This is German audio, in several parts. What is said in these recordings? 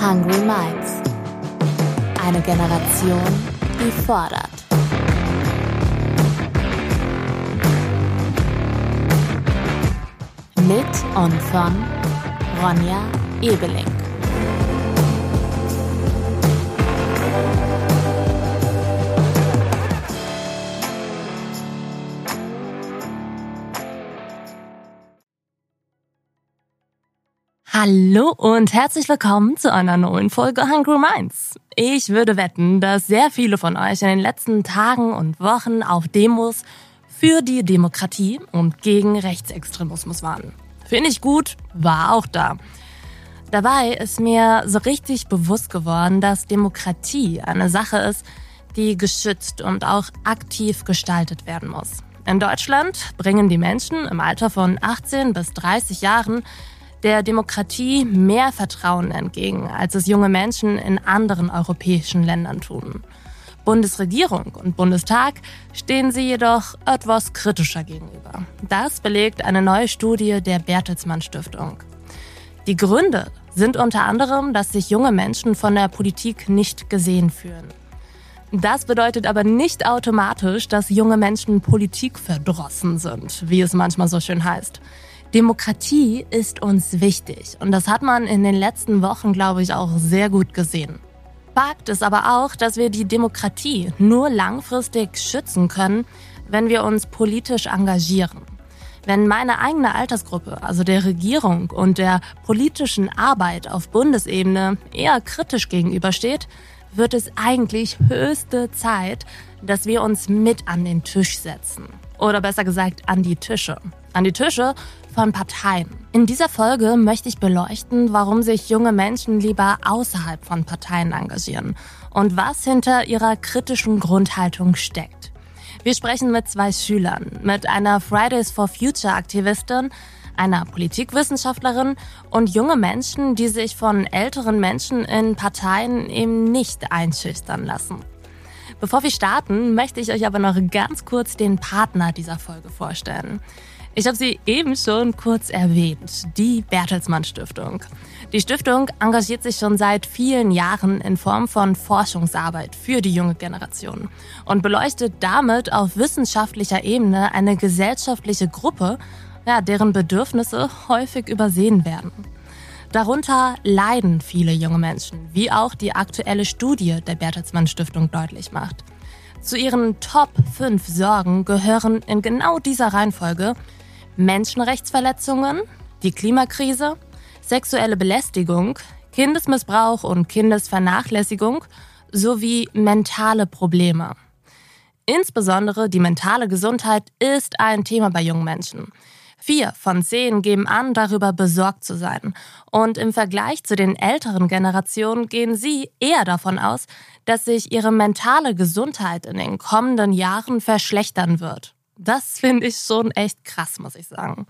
Hungry Minds. Eine Generation, die fordert. Mit und von Ronja Ebeling. Hallo und herzlich willkommen zu einer neuen Folge Hungry Minds. Ich würde wetten, dass sehr viele von euch in den letzten Tagen und Wochen auf Demos für die Demokratie und gegen Rechtsextremismus waren. Finde ich gut, war auch da. Dabei ist mir so richtig bewusst geworden, dass Demokratie eine Sache ist, die geschützt und auch aktiv gestaltet werden muss. In Deutschland bringen die Menschen im Alter von 18 bis 30 Jahren der Demokratie mehr Vertrauen entgegen, als es junge Menschen in anderen europäischen Ländern tun. Bundesregierung und Bundestag stehen sie jedoch etwas kritischer gegenüber. Das belegt eine neue Studie der Bertelsmann Stiftung. Die Gründe sind unter anderem, dass sich junge Menschen von der Politik nicht gesehen fühlen. Das bedeutet aber nicht automatisch, dass junge Menschen politikverdrossen sind, wie es manchmal so schön heißt. Demokratie ist uns wichtig und das hat man in den letzten Wochen, glaube ich, auch sehr gut gesehen. Fakt ist aber auch, dass wir die Demokratie nur langfristig schützen können, wenn wir uns politisch engagieren. Wenn meine eigene Altersgruppe, also der Regierung und der politischen Arbeit auf Bundesebene eher kritisch gegenübersteht, wird es eigentlich höchste Zeit, dass wir uns mit an den Tisch setzen. Oder besser gesagt an die Tische. An die Tische von Parteien. In dieser Folge möchte ich beleuchten, warum sich junge Menschen lieber außerhalb von Parteien engagieren und was hinter ihrer kritischen Grundhaltung steckt. Wir sprechen mit zwei Schülern, mit einer Fridays for Future Aktivistin, einer Politikwissenschaftlerin und junge Menschen, die sich von älteren Menschen in Parteien eben nicht einschüchtern lassen. Bevor wir starten, möchte ich euch aber noch ganz kurz den Partner dieser Folge vorstellen. Ich habe sie eben schon kurz erwähnt, die Bertelsmann Stiftung. Die Stiftung engagiert sich schon seit vielen Jahren in Form von Forschungsarbeit für die junge Generation und beleuchtet damit auf wissenschaftlicher Ebene eine gesellschaftliche Gruppe, ja, deren Bedürfnisse häufig übersehen werden. Darunter leiden viele junge Menschen, wie auch die aktuelle Studie der Bertelsmann Stiftung deutlich macht. Zu ihren Top 5 Sorgen gehören in genau dieser Reihenfolge Menschenrechtsverletzungen, die Klimakrise, sexuelle Belästigung, Kindesmissbrauch und Kindesvernachlässigung sowie mentale Probleme. Insbesondere die mentale Gesundheit ist ein Thema bei jungen Menschen. Vier von zehn geben an, darüber besorgt zu sein. Und im Vergleich zu den älteren Generationen gehen sie eher davon aus, dass sich ihre mentale Gesundheit in den kommenden Jahren verschlechtern wird. Das finde ich schon echt krass, muss ich sagen.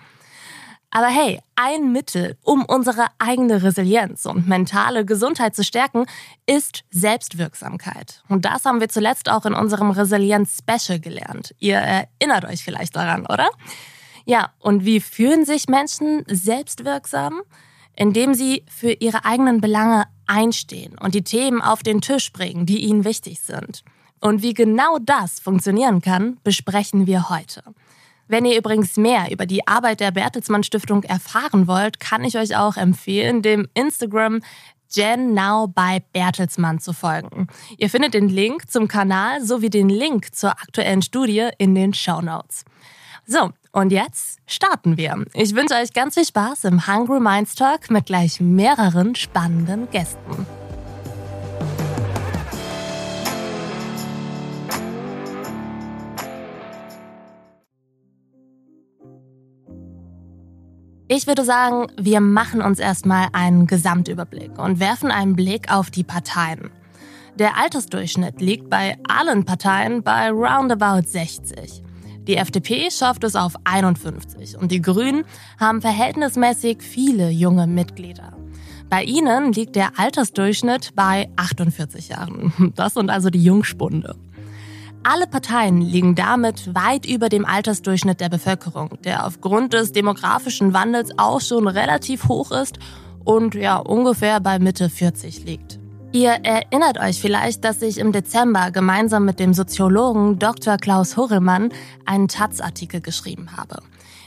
Aber hey, ein Mittel, um unsere eigene Resilienz und mentale Gesundheit zu stärken, ist Selbstwirksamkeit. Und das haben wir zuletzt auch in unserem Resilienz-Special gelernt. Ihr erinnert euch vielleicht daran, oder? Ja, und wie fühlen sich Menschen selbstwirksam? Indem sie für ihre eigenen Belange einstehen und die Themen auf den Tisch bringen, die ihnen wichtig sind. Und wie genau das funktionieren kann, besprechen wir heute. Wenn ihr übrigens mehr über die Arbeit der Bertelsmann Stiftung erfahren wollt, kann ich euch auch empfehlen, dem Instagram Gen Now bei Bertelsmann zu folgen. Ihr findet den Link zum Kanal sowie den Link zur aktuellen Studie in den Show Notes. So, und jetzt starten wir. Ich wünsche euch ganz viel Spaß im Hungry Minds Talk mit gleich mehreren spannenden Gästen. Ich würde sagen, wir machen uns erstmal einen Gesamtüberblick und werfen einen Blick auf die Parteien. Der Altersdurchschnitt liegt bei allen Parteien bei roundabout 60. Die FDP schafft es auf 51 und die Grünen haben verhältnismäßig viele junge Mitglieder. Bei ihnen liegt der Altersdurchschnitt bei 48 Jahren. Das sind also die Jungspunde. Alle Parteien liegen damit weit über dem Altersdurchschnitt der Bevölkerung, der aufgrund des demografischen Wandels auch schon relativ hoch ist und ja, ungefähr bei Mitte 40 liegt. Ihr erinnert euch vielleicht, dass ich im Dezember gemeinsam mit dem Soziologen Dr. Klaus Horrellmann einen Taz-Artikel geschrieben habe.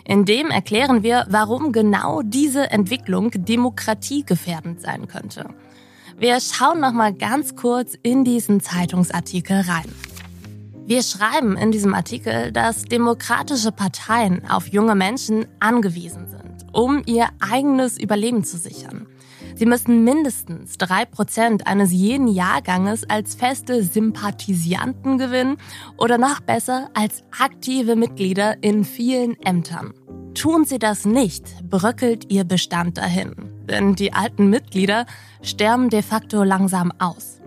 In dem erklären wir, warum genau diese Entwicklung demokratiegefährdend sein könnte. Wir schauen noch mal ganz kurz in diesen Zeitungsartikel rein. Wir schreiben in diesem Artikel, dass demokratische Parteien auf junge Menschen angewiesen sind, um ihr eigenes Überleben zu sichern. Sie müssen mindestens drei Prozent eines jeden Jahrganges als feste Sympathisianten gewinnen oder noch besser als aktive Mitglieder in vielen Ämtern. Tun sie das nicht, bröckelt ihr Bestand dahin. Denn die alten Mitglieder sterben de facto langsam aus.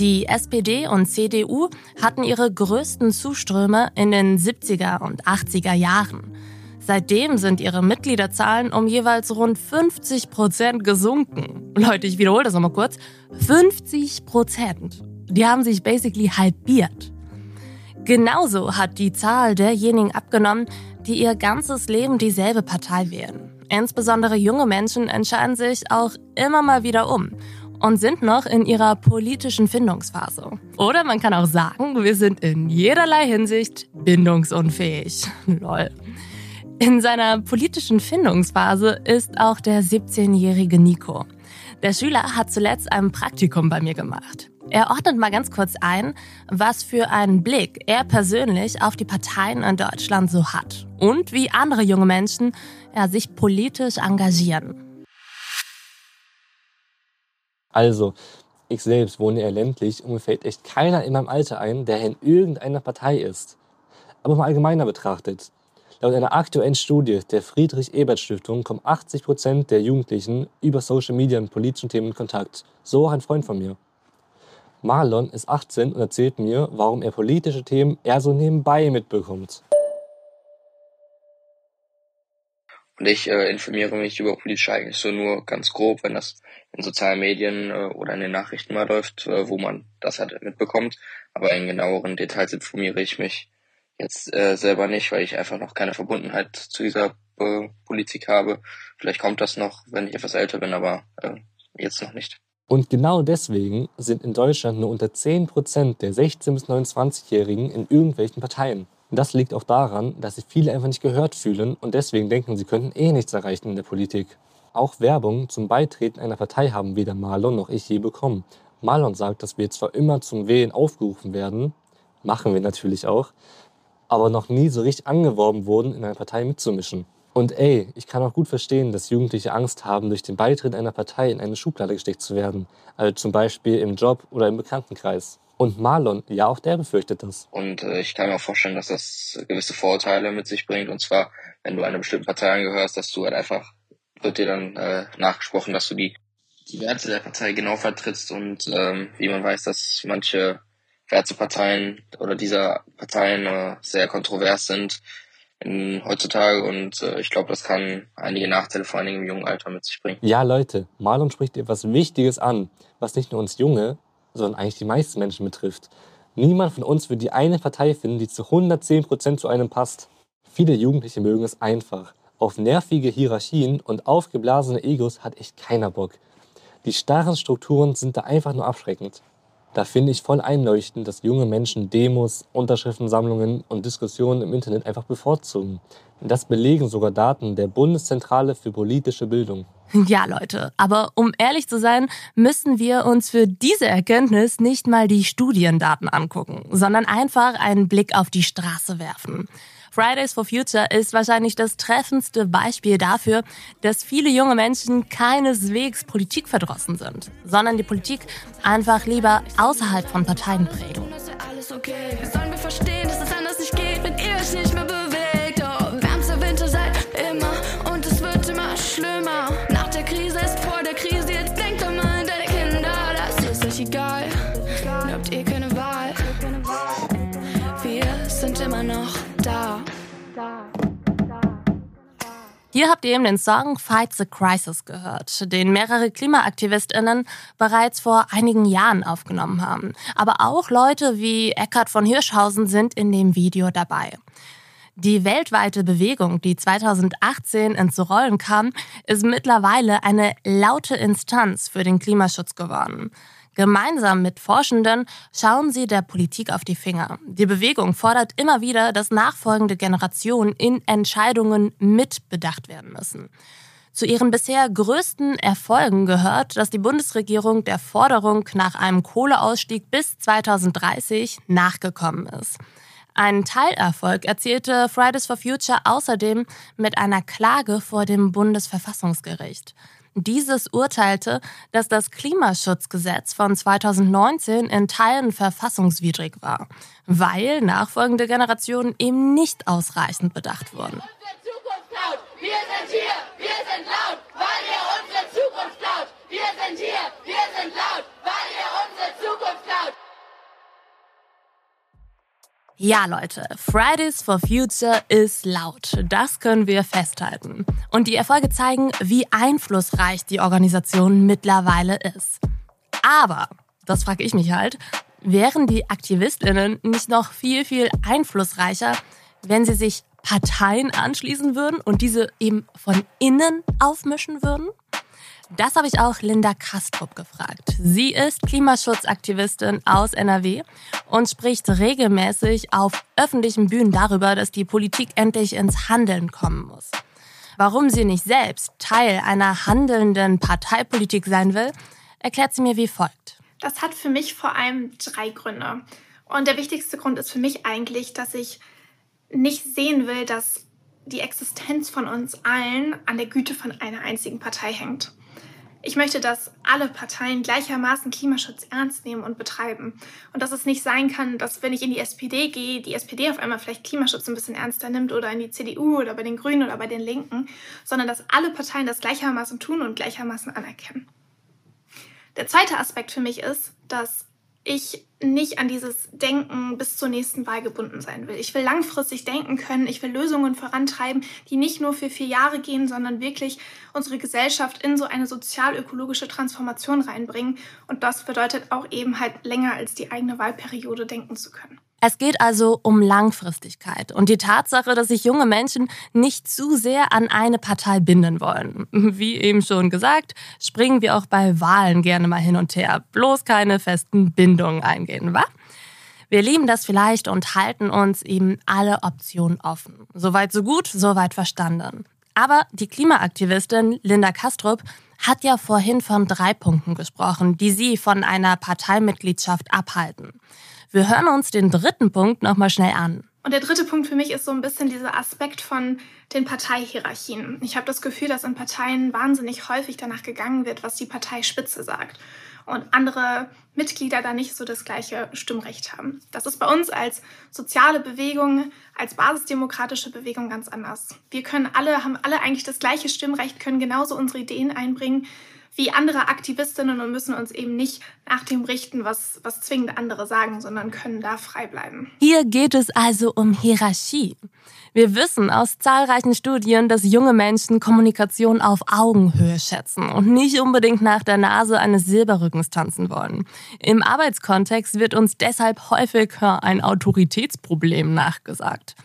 Die SPD und CDU hatten ihre größten Zuströme in den 70er und 80er Jahren. Seitdem sind ihre Mitgliederzahlen um jeweils rund 50 Prozent gesunken. Leute, ich wiederhole das nochmal kurz. 50 Prozent. Die haben sich basically halbiert. Genauso hat die Zahl derjenigen abgenommen, die ihr ganzes Leben dieselbe Partei wählen. Insbesondere junge Menschen entscheiden sich auch immer mal wieder um und sind noch in ihrer politischen Findungsphase. Oder man kann auch sagen, wir sind in jederlei Hinsicht bindungsunfähig. Lol. In seiner politischen Findungsphase ist auch der 17-jährige Nico. Der Schüler hat zuletzt ein Praktikum bei mir gemacht. Er ordnet mal ganz kurz ein, was für einen Blick er persönlich auf die Parteien in Deutschland so hat und wie andere junge Menschen ja, sich politisch engagieren. Also, ich selbst wohne eher ländlich und mir fällt echt keiner in meinem Alter ein, der in irgendeiner Partei ist. Aber mal allgemeiner betrachtet. Laut einer aktuellen Studie der Friedrich-Ebert-Stiftung kommen 80 Prozent der Jugendlichen über Social Media mit politischen Themen in Kontakt. So auch ein Freund von mir. Marlon ist 18 und erzählt mir, warum er politische Themen eher so nebenbei mitbekommt. Und ich äh, informiere mich über politische Ereignisse nur ganz grob, wenn das in sozialen Medien äh, oder in den Nachrichten mal läuft, äh, wo man das halt mitbekommt. Aber in genaueren Details informiere ich mich jetzt äh, selber nicht, weil ich einfach noch keine Verbundenheit zu dieser äh, Politik habe. Vielleicht kommt das noch, wenn ich etwas älter bin, aber äh, jetzt noch nicht. Und genau deswegen sind in Deutschland nur unter 10% der 16- bis 29-Jährigen in irgendwelchen Parteien. Das liegt auch daran, dass sich viele einfach nicht gehört fühlen und deswegen denken, sie könnten eh nichts erreichen in der Politik. Auch Werbung zum Beitreten einer Partei haben weder Marlon noch ich je bekommen. Marlon sagt, dass wir zwar immer zum Wählen aufgerufen werden, machen wir natürlich auch, aber noch nie so richtig angeworben wurden, in einer Partei mitzumischen. Und ey, ich kann auch gut verstehen, dass Jugendliche Angst haben, durch den Beitritt einer Partei in eine Schublade gesteckt zu werden. Also zum Beispiel im Job oder im Bekanntenkreis. Und Marlon, ja, auch der befürchtet das. Und äh, ich kann mir auch vorstellen, dass das gewisse Vorteile mit sich bringt. Und zwar, wenn du einer bestimmten Partei angehörst, dass du halt einfach, wird dir dann äh, nachgesprochen, dass du die, die Werte der Partei genau vertrittst. Und ähm, wie man weiß, dass manche Werte Parteien oder dieser Parteien äh, sehr kontrovers sind, in, heutzutage und äh, ich glaube, das kann einige Nachteile vor allen Dingen im jungen Alter mit sich bringen. Ja, Leute, Marlon spricht etwas Wichtiges an, was nicht nur uns Junge, sondern eigentlich die meisten Menschen betrifft. Niemand von uns wird die eine Partei finden, die zu 110% zu einem passt. Viele Jugendliche mögen es einfach. Auf nervige Hierarchien und aufgeblasene Egos hat echt keiner Bock. Die starren Strukturen sind da einfach nur abschreckend. Da finde ich voll einleuchtend, dass junge Menschen Demos, Unterschriftensammlungen und Diskussionen im Internet einfach bevorzugen. Das belegen sogar Daten der Bundeszentrale für politische Bildung. Ja, Leute, aber um ehrlich zu sein, müssen wir uns für diese Erkenntnis nicht mal die Studiendaten angucken, sondern einfach einen Blick auf die Straße werfen. Fridays for Future ist wahrscheinlich das treffendste Beispiel dafür, dass viele junge Menschen keineswegs politikverdrossen sind, sondern die Politik einfach lieber außerhalb von Parteien prägen. Hier habt ihr eben den Song Fight the Crisis gehört, den mehrere KlimaaktivistInnen bereits vor einigen Jahren aufgenommen haben. Aber auch Leute wie Eckhard von Hirschhausen sind in dem Video dabei. Die weltweite Bewegung, die 2018 ins Rollen kam, ist mittlerweile eine laute Instanz für den Klimaschutz geworden. Gemeinsam mit Forschenden schauen sie der Politik auf die Finger. Die Bewegung fordert immer wieder, dass nachfolgende Generationen in Entscheidungen mitbedacht werden müssen. Zu ihren bisher größten Erfolgen gehört, dass die Bundesregierung der Forderung nach einem Kohleausstieg bis 2030 nachgekommen ist. Einen Teilerfolg erzielte Fridays for Future außerdem mit einer Klage vor dem Bundesverfassungsgericht. Dieses urteilte, dass das Klimaschutzgesetz von 2019 in Teilen verfassungswidrig war, weil nachfolgende Generationen eben nicht ausreichend bedacht wurden. Wir sind hier, wir sind laut, weil ihr unsere Zukunft klaut. Wir sind hier, wir sind laut, weil ihr Ja, Leute, Fridays for Future ist laut. Das können wir festhalten. Und die Erfolge zeigen, wie einflussreich die Organisation mittlerweile ist. Aber, das frage ich mich halt, wären die AktivistInnen nicht noch viel, viel einflussreicher, wenn sie sich Parteien anschließen würden und diese eben von innen aufmischen würden? Das habe ich auch Linda Kastrup gefragt. Sie ist Klimaschutzaktivistin aus NRW und spricht regelmäßig auf öffentlichen Bühnen darüber, dass die Politik endlich ins Handeln kommen muss. Warum sie nicht selbst Teil einer handelnden Parteipolitik sein will, erklärt sie mir wie folgt. Das hat für mich vor allem drei Gründe. Und der wichtigste Grund ist für mich eigentlich, dass ich nicht sehen will, dass die Existenz von uns allen an der Güte von einer einzigen Partei hängt. Ich möchte, dass alle Parteien gleichermaßen Klimaschutz ernst nehmen und betreiben. Und dass es nicht sein kann, dass wenn ich in die SPD gehe, die SPD auf einmal vielleicht Klimaschutz ein bisschen ernster nimmt oder in die CDU oder bei den Grünen oder bei den Linken, sondern dass alle Parteien das gleichermaßen tun und gleichermaßen anerkennen. Der zweite Aspekt für mich ist, dass ich nicht an dieses Denken bis zur nächsten Wahl gebunden sein will. Ich will langfristig denken können, ich will Lösungen vorantreiben, die nicht nur für vier Jahre gehen, sondern wirklich unsere Gesellschaft in so eine sozial-ökologische Transformation reinbringen. Und das bedeutet auch eben halt länger als die eigene Wahlperiode denken zu können. Es geht also um Langfristigkeit und die Tatsache, dass sich junge Menschen nicht zu sehr an eine Partei binden wollen. Wie eben schon gesagt, springen wir auch bei Wahlen gerne mal hin und her, bloß keine festen Bindungen eingehen, wa? Wir lieben das vielleicht und halten uns eben alle Optionen offen. Soweit so gut, soweit verstanden. Aber die Klimaaktivistin Linda Kastrup hat ja vorhin von drei Punkten gesprochen, die sie von einer Parteimitgliedschaft abhalten. Wir hören uns den dritten Punkt nochmal schnell an. Und der dritte Punkt für mich ist so ein bisschen dieser Aspekt von den Parteihierarchien. Ich habe das Gefühl, dass in Parteien wahnsinnig häufig danach gegangen wird, was die Parteispitze sagt. Und andere Mitglieder da nicht so das gleiche Stimmrecht haben. Das ist bei uns als soziale Bewegung, als basisdemokratische Bewegung ganz anders. Wir können alle, haben alle eigentlich das gleiche Stimmrecht, können genauso unsere Ideen einbringen wie andere Aktivistinnen und müssen uns eben nicht nach dem richten, was, was zwingend andere sagen, sondern können da frei bleiben. Hier geht es also um Hierarchie. Wir wissen aus zahlreichen Studien, dass junge Menschen Kommunikation auf Augenhöhe schätzen und nicht unbedingt nach der Nase eines Silberrückens tanzen wollen. Im Arbeitskontext wird uns deshalb häufig ein Autoritätsproblem nachgesagt.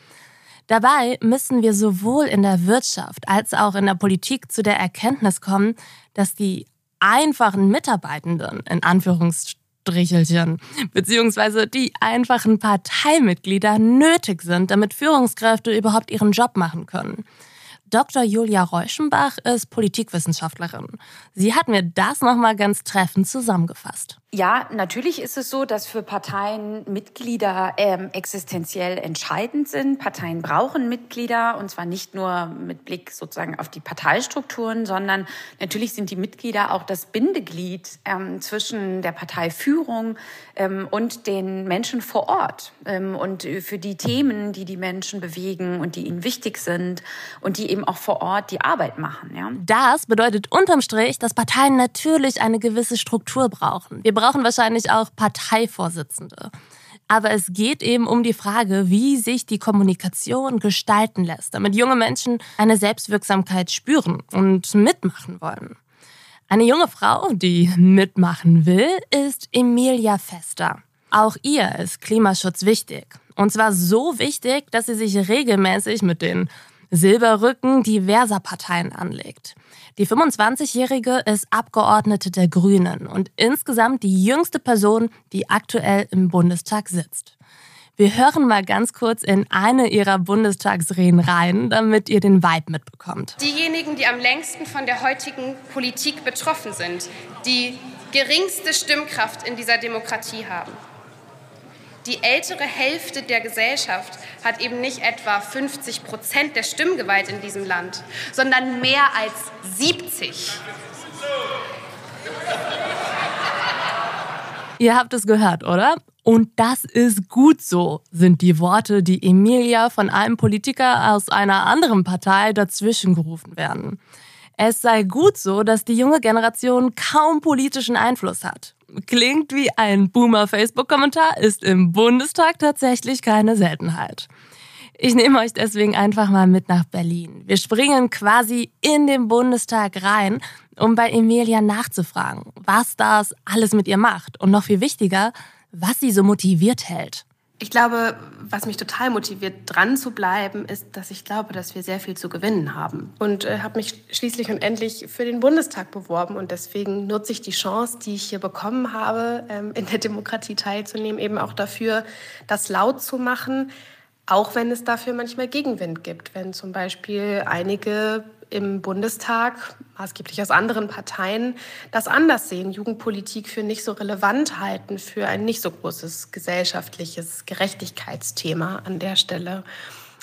Dabei müssen wir sowohl in der Wirtschaft als auch in der Politik zu der Erkenntnis kommen, dass die einfachen Mitarbeitenden in Anführungsstrichelchen beziehungsweise die einfachen Parteimitglieder nötig sind, damit Führungskräfte überhaupt ihren Job machen können. Dr. Julia Reuschenbach ist Politikwissenschaftlerin. Sie hat mir das nochmal ganz treffend zusammengefasst. Ja, natürlich ist es so, dass für Parteien Mitglieder ähm, existenziell entscheidend sind. Parteien brauchen Mitglieder und zwar nicht nur mit Blick sozusagen auf die Parteistrukturen, sondern natürlich sind die Mitglieder auch das Bindeglied ähm, zwischen der Parteiführung ähm, und den Menschen vor Ort ähm, und für die Themen, die die Menschen bewegen und die ihnen wichtig sind und die eben auch vor Ort die Arbeit machen. Ja. Das bedeutet unterm Strich, dass Parteien natürlich eine gewisse Struktur brauchen. Wir brauchen wahrscheinlich auch Parteivorsitzende. Aber es geht eben um die Frage, wie sich die Kommunikation gestalten lässt, damit junge Menschen eine Selbstwirksamkeit spüren und mitmachen wollen. Eine junge Frau, die mitmachen will, ist Emilia Fester. Auch ihr ist Klimaschutz wichtig. Und zwar so wichtig, dass sie sich regelmäßig mit den Silberrücken diverser Parteien anlegt. Die 25-Jährige ist Abgeordnete der Grünen und insgesamt die jüngste Person, die aktuell im Bundestag sitzt. Wir hören mal ganz kurz in eine ihrer Bundestagsreden rein, damit ihr den Vibe mitbekommt. Diejenigen, die am längsten von der heutigen Politik betroffen sind, die geringste Stimmkraft in dieser Demokratie haben. Die ältere Hälfte der Gesellschaft hat eben nicht etwa 50 Prozent der Stimmgewalt in diesem Land, sondern mehr als 70. Ihr habt es gehört, oder? Und das ist gut so, sind die Worte, die Emilia von einem Politiker aus einer anderen Partei dazwischen gerufen werden. Es sei gut so, dass die junge Generation kaum politischen Einfluss hat. Klingt wie ein Boomer-Facebook-Kommentar, ist im Bundestag tatsächlich keine Seltenheit. Ich nehme euch deswegen einfach mal mit nach Berlin. Wir springen quasi in den Bundestag rein, um bei Emilia nachzufragen, was das alles mit ihr macht und noch viel wichtiger, was sie so motiviert hält. Ich glaube, was mich total motiviert, dran zu bleiben, ist, dass ich glaube, dass wir sehr viel zu gewinnen haben. Und äh, habe mich schließlich und endlich für den Bundestag beworben. Und deswegen nutze ich die Chance, die ich hier bekommen habe, ähm, in der Demokratie teilzunehmen, eben auch dafür, das laut zu machen, auch wenn es dafür manchmal Gegenwind gibt. Wenn zum Beispiel einige im Bundestag, maßgeblich aus anderen Parteien, das anders sehen, Jugendpolitik für nicht so relevant halten, für ein nicht so großes gesellschaftliches Gerechtigkeitsthema an der Stelle.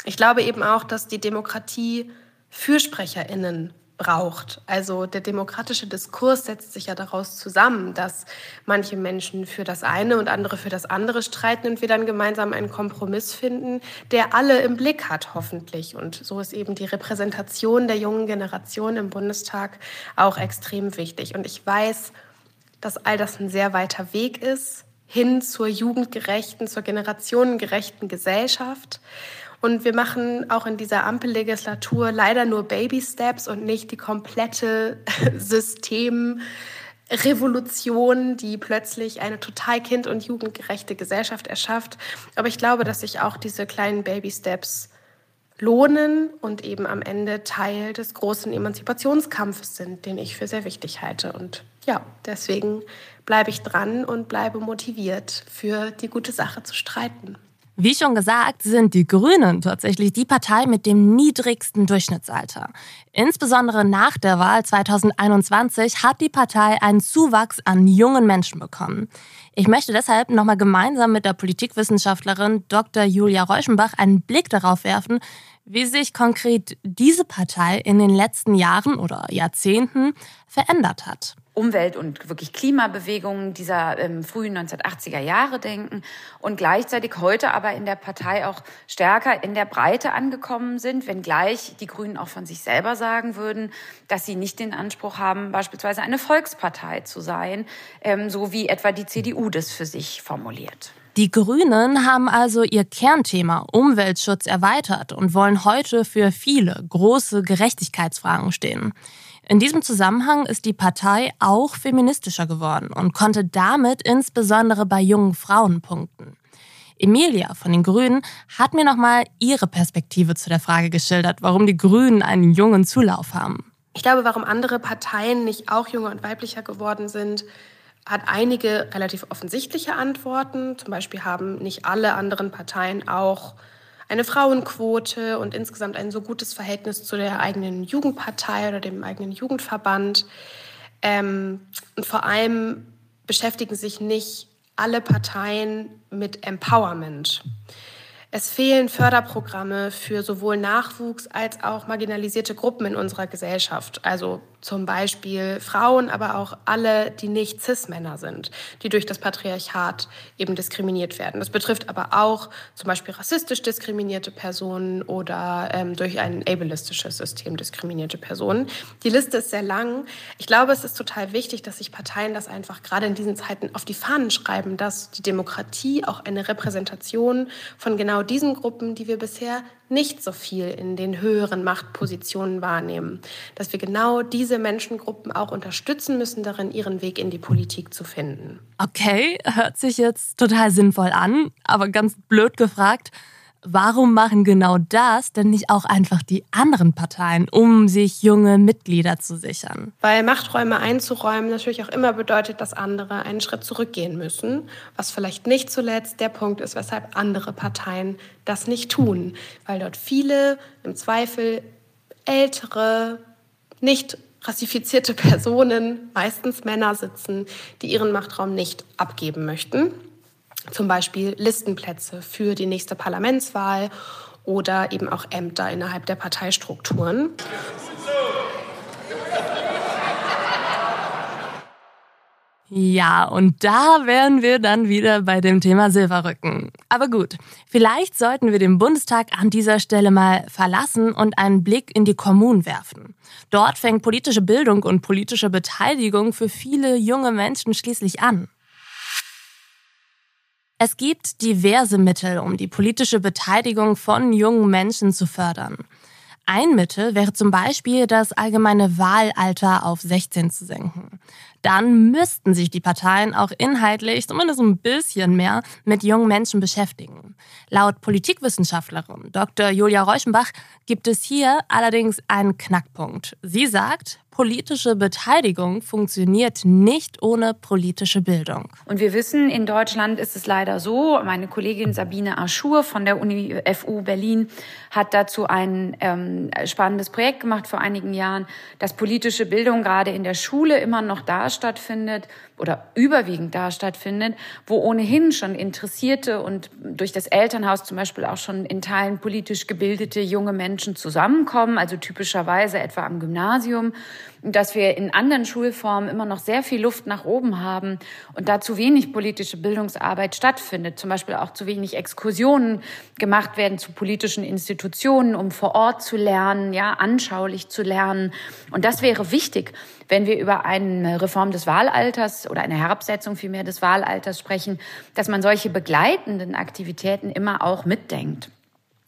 Ich glaube eben auch, dass die Demokratie Fürsprecherinnen braucht. Also der demokratische Diskurs setzt sich ja daraus zusammen, dass manche Menschen für das eine und andere für das andere streiten und wir dann gemeinsam einen Kompromiss finden, der alle im Blick hat, hoffentlich. Und so ist eben die Repräsentation der jungen Generation im Bundestag auch extrem wichtig. Und ich weiß, dass all das ein sehr weiter Weg ist hin zur jugendgerechten, zur generationengerechten Gesellschaft. Und wir machen auch in dieser Ampellegislatur leider nur Baby-Steps und nicht die komplette Systemrevolution, die plötzlich eine total kind- und jugendgerechte Gesellschaft erschafft. Aber ich glaube, dass sich auch diese kleinen Baby-Steps lohnen und eben am Ende Teil des großen Emanzipationskampfes sind, den ich für sehr wichtig halte. Und ja, deswegen bleibe ich dran und bleibe motiviert, für die gute Sache zu streiten. Wie schon gesagt, sind die Grünen tatsächlich die Partei mit dem niedrigsten Durchschnittsalter. Insbesondere nach der Wahl 2021 hat die Partei einen Zuwachs an jungen Menschen bekommen. Ich möchte deshalb nochmal gemeinsam mit der Politikwissenschaftlerin Dr. Julia Reuschenbach einen Blick darauf werfen, wie sich konkret diese Partei in den letzten Jahren oder Jahrzehnten verändert hat. Umwelt- und wirklich Klimabewegungen dieser ähm, frühen 1980er Jahre denken und gleichzeitig heute aber in der Partei auch stärker in der Breite angekommen sind, wenngleich die Grünen auch von sich selber sagen würden, dass sie nicht den Anspruch haben, beispielsweise eine Volkspartei zu sein, ähm, so wie etwa die CDU das für sich formuliert. Die Grünen haben also ihr Kernthema Umweltschutz erweitert und wollen heute für viele große Gerechtigkeitsfragen stehen. In diesem Zusammenhang ist die Partei auch feministischer geworden und konnte damit insbesondere bei jungen Frauen punkten. Emilia von den Grünen hat mir nochmal ihre Perspektive zu der Frage geschildert, warum die Grünen einen jungen Zulauf haben. Ich glaube, warum andere Parteien nicht auch junger und weiblicher geworden sind, hat einige relativ offensichtliche Antworten. Zum Beispiel haben nicht alle anderen Parteien auch eine Frauenquote und insgesamt ein so gutes Verhältnis zu der eigenen Jugendpartei oder dem eigenen Jugendverband. Ähm, und vor allem beschäftigen sich nicht alle Parteien mit Empowerment. Es fehlen Förderprogramme für sowohl Nachwuchs als auch marginalisierte Gruppen in unserer Gesellschaft. Also zum Beispiel Frauen, aber auch alle, die nicht Cis-Männer sind, die durch das Patriarchat eben diskriminiert werden. Das betrifft aber auch zum Beispiel rassistisch diskriminierte Personen oder ähm, durch ein ableistisches System diskriminierte Personen. Die Liste ist sehr lang. Ich glaube, es ist total wichtig, dass sich Parteien das einfach gerade in diesen Zeiten auf die Fahnen schreiben, dass die Demokratie auch eine Repräsentation von genau diesen Gruppen, die wir bisher nicht so viel in den höheren Machtpositionen wahrnehmen, dass wir genau diese diese Menschengruppen auch unterstützen müssen, darin ihren Weg in die Politik zu finden. Okay, hört sich jetzt total sinnvoll an, aber ganz blöd gefragt, warum machen genau das denn nicht auch einfach die anderen Parteien, um sich junge Mitglieder zu sichern? Weil Machträume einzuräumen natürlich auch immer bedeutet, dass andere einen Schritt zurückgehen müssen, was vielleicht nicht zuletzt der Punkt ist, weshalb andere Parteien das nicht tun, weil dort viele im Zweifel ältere, nicht rassifizierte Personen, meistens Männer sitzen, die ihren Machtraum nicht abgeben möchten zum Beispiel Listenplätze für die nächste Parlamentswahl oder eben auch Ämter innerhalb der Parteistrukturen. Ja, und da wären wir dann wieder bei dem Thema Silberrücken. Aber gut, vielleicht sollten wir den Bundestag an dieser Stelle mal verlassen und einen Blick in die Kommunen werfen. Dort fängt politische Bildung und politische Beteiligung für viele junge Menschen schließlich an. Es gibt diverse Mittel, um die politische Beteiligung von jungen Menschen zu fördern. Ein Mittel wäre zum Beispiel, das allgemeine Wahlalter auf 16 zu senken. Dann müssten sich die Parteien auch inhaltlich zumindest ein bisschen mehr mit jungen Menschen beschäftigen. Laut Politikwissenschaftlerin Dr. Julia Reuschenbach gibt es hier allerdings einen Knackpunkt. Sie sagt, politische Beteiligung funktioniert nicht ohne politische Bildung. Und wir wissen, in Deutschland ist es leider so, meine Kollegin Sabine Aschur von der Uni FU Berlin hat dazu ein ähm, spannendes Projekt gemacht vor einigen Jahren, dass politische Bildung gerade in der Schule immer noch da stattfindet oder überwiegend da stattfindet, wo ohnehin schon interessierte und durch das Elternhaus zum Beispiel auch schon in Teilen politisch gebildete junge Menschen zusammenkommen, also typischerweise etwa am Gymnasium dass wir in anderen Schulformen immer noch sehr viel Luft nach oben haben und da zu wenig politische Bildungsarbeit stattfindet. Zum Beispiel auch zu wenig Exkursionen gemacht werden zu politischen Institutionen, um vor Ort zu lernen, ja, anschaulich zu lernen. Und das wäre wichtig, wenn wir über eine Reform des Wahlalters oder eine Herabsetzung vielmehr des Wahlalters sprechen, dass man solche begleitenden Aktivitäten immer auch mitdenkt.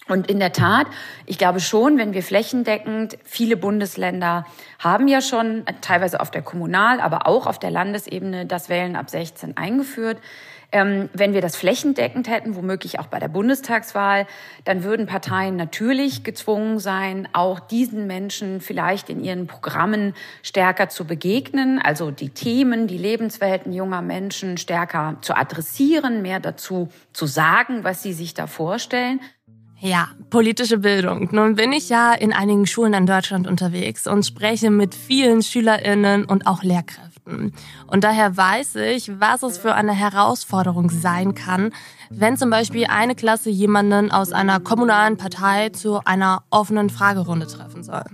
Und in der Tat, ich glaube schon, wenn wir flächendeckend, viele Bundesländer haben ja schon teilweise auf der Kommunal, aber auch auf der Landesebene das Wählen ab 16 eingeführt. Ähm, wenn wir das flächendeckend hätten, womöglich auch bei der Bundestagswahl, dann würden Parteien natürlich gezwungen sein, auch diesen Menschen vielleicht in ihren Programmen stärker zu begegnen, also die Themen, die Lebenswelten junger Menschen stärker zu adressieren, mehr dazu zu sagen, was sie sich da vorstellen. Ja, politische Bildung. Nun bin ich ja in einigen Schulen in Deutschland unterwegs und spreche mit vielen Schülerinnen und auch Lehrkräften. Und daher weiß ich, was es für eine Herausforderung sein kann, wenn zum Beispiel eine Klasse jemanden aus einer kommunalen Partei zu einer offenen Fragerunde treffen soll.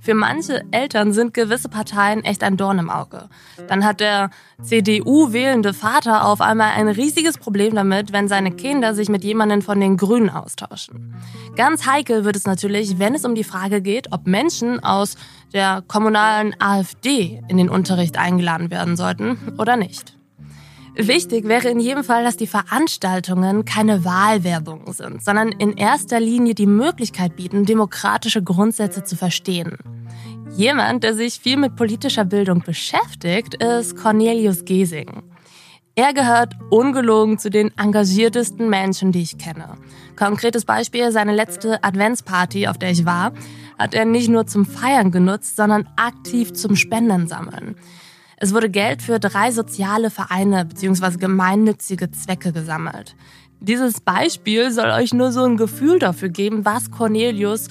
Für manche Eltern sind gewisse Parteien echt ein Dorn im Auge. Dann hat der CDU-wählende Vater auf einmal ein riesiges Problem damit, wenn seine Kinder sich mit jemandem von den Grünen austauschen. Ganz heikel wird es natürlich, wenn es um die Frage geht, ob Menschen aus der kommunalen AfD in den Unterricht eingeladen werden sollten oder nicht. Wichtig wäre in jedem Fall, dass die Veranstaltungen keine Wahlwerbung sind, sondern in erster Linie die Möglichkeit bieten, demokratische Grundsätze zu verstehen. Jemand, der sich viel mit politischer Bildung beschäftigt, ist Cornelius Gesing. Er gehört ungelogen zu den engagiertesten Menschen, die ich kenne. Konkretes Beispiel, seine letzte Adventsparty, auf der ich war, hat er nicht nur zum Feiern genutzt, sondern aktiv zum Spenden sammeln. Es wurde Geld für drei soziale Vereine bzw. gemeinnützige Zwecke gesammelt. Dieses Beispiel soll euch nur so ein Gefühl dafür geben, was Cornelius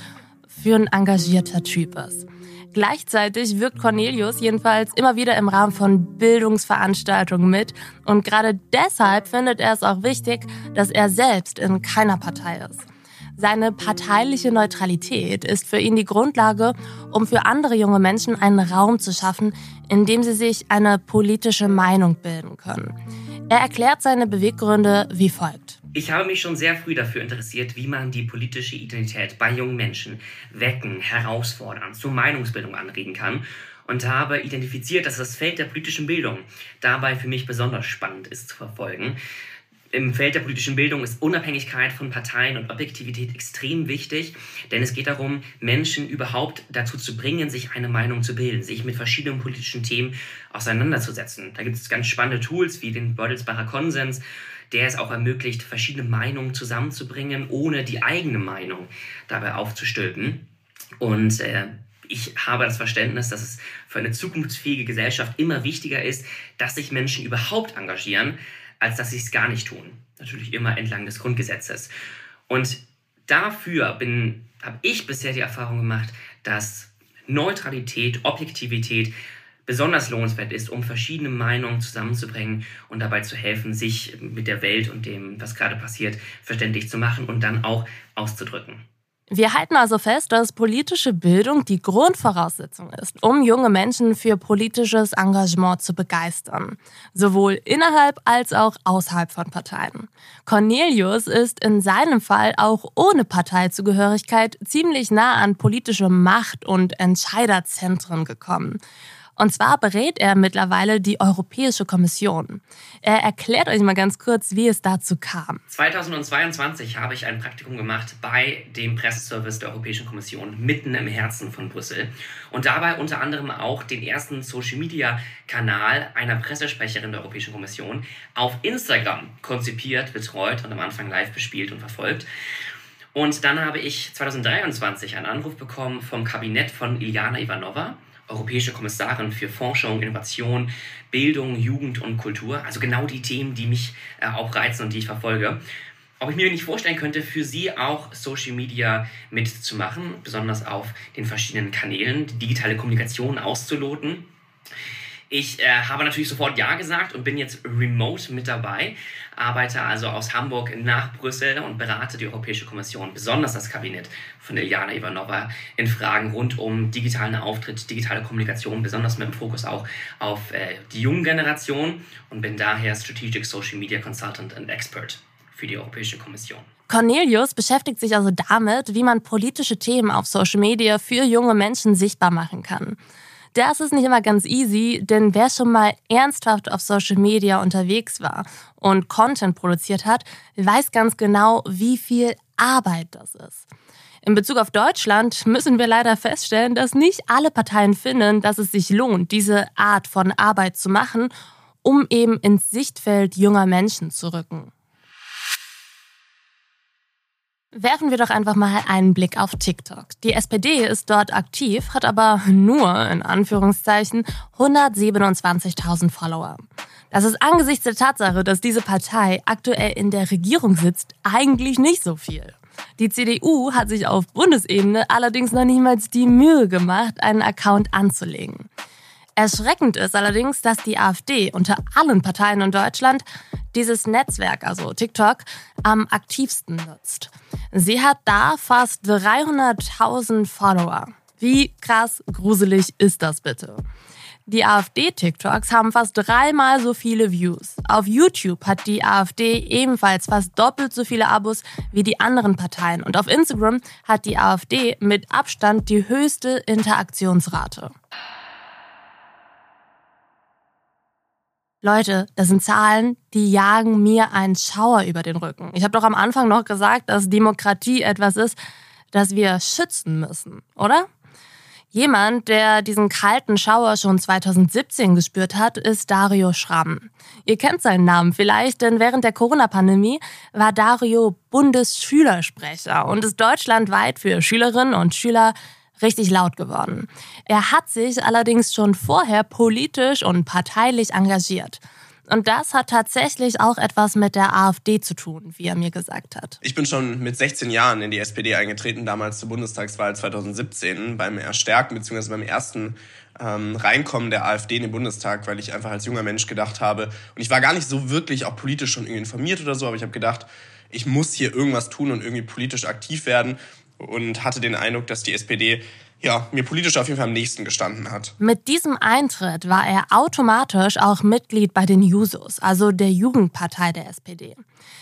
für ein engagierter Typ ist. Gleichzeitig wirkt Cornelius jedenfalls immer wieder im Rahmen von Bildungsveranstaltungen mit und gerade deshalb findet er es auch wichtig, dass er selbst in keiner Partei ist. Seine parteiliche Neutralität ist für ihn die Grundlage, um für andere junge Menschen einen Raum zu schaffen, in dem sie sich eine politische Meinung bilden können. Er erklärt seine Beweggründe wie folgt. Ich habe mich schon sehr früh dafür interessiert, wie man die politische Identität bei jungen Menschen wecken, herausfordern, zur Meinungsbildung anregen kann und habe identifiziert, dass das Feld der politischen Bildung dabei für mich besonders spannend ist zu verfolgen. Im Feld der politischen Bildung ist Unabhängigkeit von Parteien und Objektivität extrem wichtig, denn es geht darum, Menschen überhaupt dazu zu bringen, sich eine Meinung zu bilden, sich mit verschiedenen politischen Themen auseinanderzusetzen. Da gibt es ganz spannende Tools wie den Beutelsbacher Konsens, der es auch ermöglicht, verschiedene Meinungen zusammenzubringen, ohne die eigene Meinung dabei aufzustülpen. Und äh, ich habe das Verständnis, dass es für eine zukunftsfähige Gesellschaft immer wichtiger ist, dass sich Menschen überhaupt engagieren, als dass sie es gar nicht tun. Natürlich immer entlang des Grundgesetzes. Und dafür habe ich bisher die Erfahrung gemacht, dass Neutralität, Objektivität besonders lohnenswert ist, um verschiedene Meinungen zusammenzubringen und dabei zu helfen, sich mit der Welt und dem, was gerade passiert, verständlich zu machen und dann auch auszudrücken. Wir halten also fest, dass politische Bildung die Grundvoraussetzung ist, um junge Menschen für politisches Engagement zu begeistern, sowohl innerhalb als auch außerhalb von Parteien. Cornelius ist in seinem Fall auch ohne Parteizugehörigkeit ziemlich nah an politische Macht und Entscheiderzentren gekommen. Und zwar berät er mittlerweile die Europäische Kommission. Er erklärt euch mal ganz kurz, wie es dazu kam. 2022 habe ich ein Praktikum gemacht bei dem Presseservice der Europäischen Kommission mitten im Herzen von Brüssel und dabei unter anderem auch den ersten Social-Media-Kanal einer Pressesprecherin der Europäischen Kommission auf Instagram konzipiert, betreut und am Anfang live bespielt und verfolgt. Und dann habe ich 2023 einen Anruf bekommen vom Kabinett von Iliana Ivanova europäische Kommissarin für Forschung, Innovation, Bildung, Jugend und Kultur. Also genau die Themen, die mich äh, auch reizen und die ich verfolge. Ob ich mir nicht vorstellen könnte, für Sie auch Social Media mitzumachen, besonders auf den verschiedenen Kanälen, die digitale Kommunikation auszuloten. Ich äh, habe natürlich sofort Ja gesagt und bin jetzt remote mit dabei, arbeite also aus Hamburg nach Brüssel und berate die Europäische Kommission, besonders das Kabinett von Iljana Ivanova, in Fragen rund um digitalen Auftritt, digitale Kommunikation, besonders mit dem Fokus auch auf äh, die jungen Generation und bin daher Strategic Social Media Consultant and Expert für die Europäische Kommission. Cornelius beschäftigt sich also damit, wie man politische Themen auf Social Media für junge Menschen sichtbar machen kann. Das ist nicht immer ganz easy, denn wer schon mal ernsthaft auf Social Media unterwegs war und Content produziert hat, weiß ganz genau, wie viel Arbeit das ist. In Bezug auf Deutschland müssen wir leider feststellen, dass nicht alle Parteien finden, dass es sich lohnt, diese Art von Arbeit zu machen, um eben ins Sichtfeld junger Menschen zu rücken. Werfen wir doch einfach mal einen Blick auf TikTok. Die SPD ist dort aktiv, hat aber nur, in Anführungszeichen, 127.000 Follower. Das ist angesichts der Tatsache, dass diese Partei aktuell in der Regierung sitzt, eigentlich nicht so viel. Die CDU hat sich auf Bundesebene allerdings noch niemals die Mühe gemacht, einen Account anzulegen. Erschreckend ist allerdings, dass die AfD unter allen Parteien in Deutschland dieses Netzwerk, also TikTok, am aktivsten nutzt. Sie hat da fast 300.000 Follower. Wie krass gruselig ist das bitte? Die AfD-TikToks haben fast dreimal so viele Views. Auf YouTube hat die AfD ebenfalls fast doppelt so viele Abos wie die anderen Parteien. Und auf Instagram hat die AfD mit Abstand die höchste Interaktionsrate. Leute, das sind Zahlen, die jagen mir einen Schauer über den Rücken. Ich habe doch am Anfang noch gesagt, dass Demokratie etwas ist, das wir schützen müssen, oder? Jemand, der diesen kalten Schauer schon 2017 gespürt hat, ist Dario Schramm. Ihr kennt seinen Namen vielleicht, denn während der Corona-Pandemie war Dario Bundesschülersprecher und ist deutschlandweit für Schülerinnen und Schüler richtig laut geworden. Er hat sich allerdings schon vorher politisch und parteilich engagiert. Und das hat tatsächlich auch etwas mit der AfD zu tun, wie er mir gesagt hat. Ich bin schon mit 16 Jahren in die SPD eingetreten, damals zur Bundestagswahl 2017, beim Erstärken bzw. beim ersten ähm, Reinkommen der AfD in den Bundestag, weil ich einfach als junger Mensch gedacht habe, und ich war gar nicht so wirklich auch politisch schon irgendwie informiert oder so, aber ich habe gedacht, ich muss hier irgendwas tun und irgendwie politisch aktiv werden und hatte den Eindruck, dass die SPD ja, mir politisch auf jeden Fall am nächsten gestanden hat. Mit diesem Eintritt war er automatisch auch Mitglied bei den Jusos, also der Jugendpartei der SPD.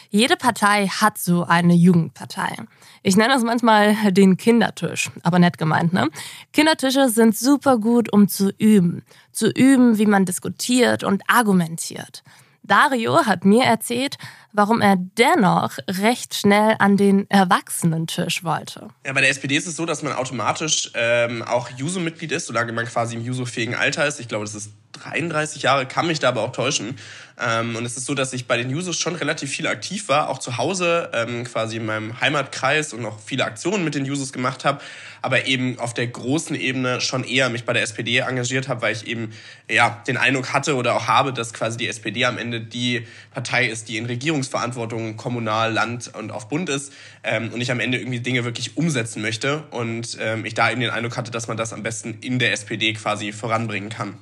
Jede Partei hat so eine Jugendpartei. Ich nenne das manchmal den Kindertisch, aber nett gemeint, ne? Kindertische sind super gut, um zu üben. Zu üben, wie man diskutiert und argumentiert. Dario hat mir erzählt, warum er dennoch recht schnell an den Erwachsenentisch wollte. Ja, bei der SPD ist es so, dass man automatisch ähm, auch Juso-Mitglied ist, solange man quasi im Juso-fähigen Alter ist. Ich glaube, das ist 33 Jahre, kann mich da aber auch täuschen. Ähm, und es ist so, dass ich bei den Jusos schon relativ viel aktiv war, auch zu Hause, ähm, quasi in meinem Heimatkreis und noch viele Aktionen mit den Jusos gemacht habe, aber eben auf der großen Ebene schon eher mich bei der SPD engagiert habe, weil ich eben ja den Eindruck hatte oder auch habe, dass quasi die SPD am Ende die Partei ist, die in Regierungsverantwortung kommunal, Land und auf Bund ist ähm, und ich am Ende irgendwie Dinge wirklich umsetzen möchte und ähm, ich da eben den Eindruck hatte, dass man das am besten in der SPD quasi voranbringen kann.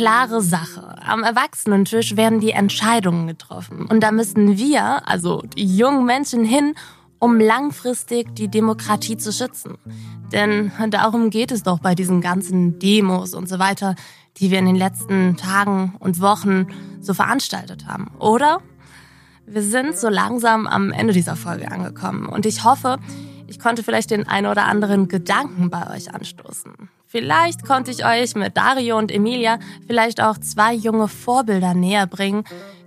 Klare Sache. Am Erwachsenentisch werden die Entscheidungen getroffen. Und da müssen wir, also die jungen Menschen, hin, um langfristig die Demokratie zu schützen. Denn darum geht es doch bei diesen ganzen Demos und so weiter, die wir in den letzten Tagen und Wochen so veranstaltet haben, oder? Wir sind so langsam am Ende dieser Folge angekommen und ich hoffe, ich konnte vielleicht den ein oder anderen Gedanken bei euch anstoßen. Vielleicht konnte ich euch mit Dario und Emilia vielleicht auch zwei junge Vorbilder näher bringen,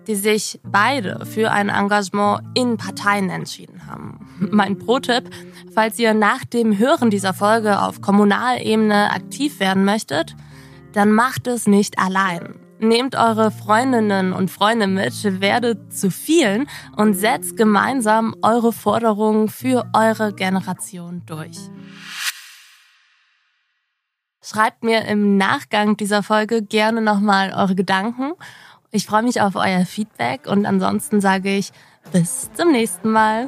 die sich beide für ein Engagement in Parteien entschieden haben. Mein Pro-Tipp, falls ihr nach dem Hören dieser Folge auf Kommunalebene aktiv werden möchtet, dann macht es nicht allein. Nehmt eure Freundinnen und Freunde mit, werdet zu vielen und setzt gemeinsam eure Forderungen für eure Generation durch. Schreibt mir im Nachgang dieser Folge gerne nochmal eure Gedanken. Ich freue mich auf euer Feedback und ansonsten sage ich bis zum nächsten Mal.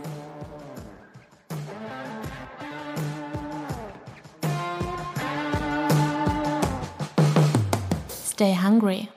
Stay hungry.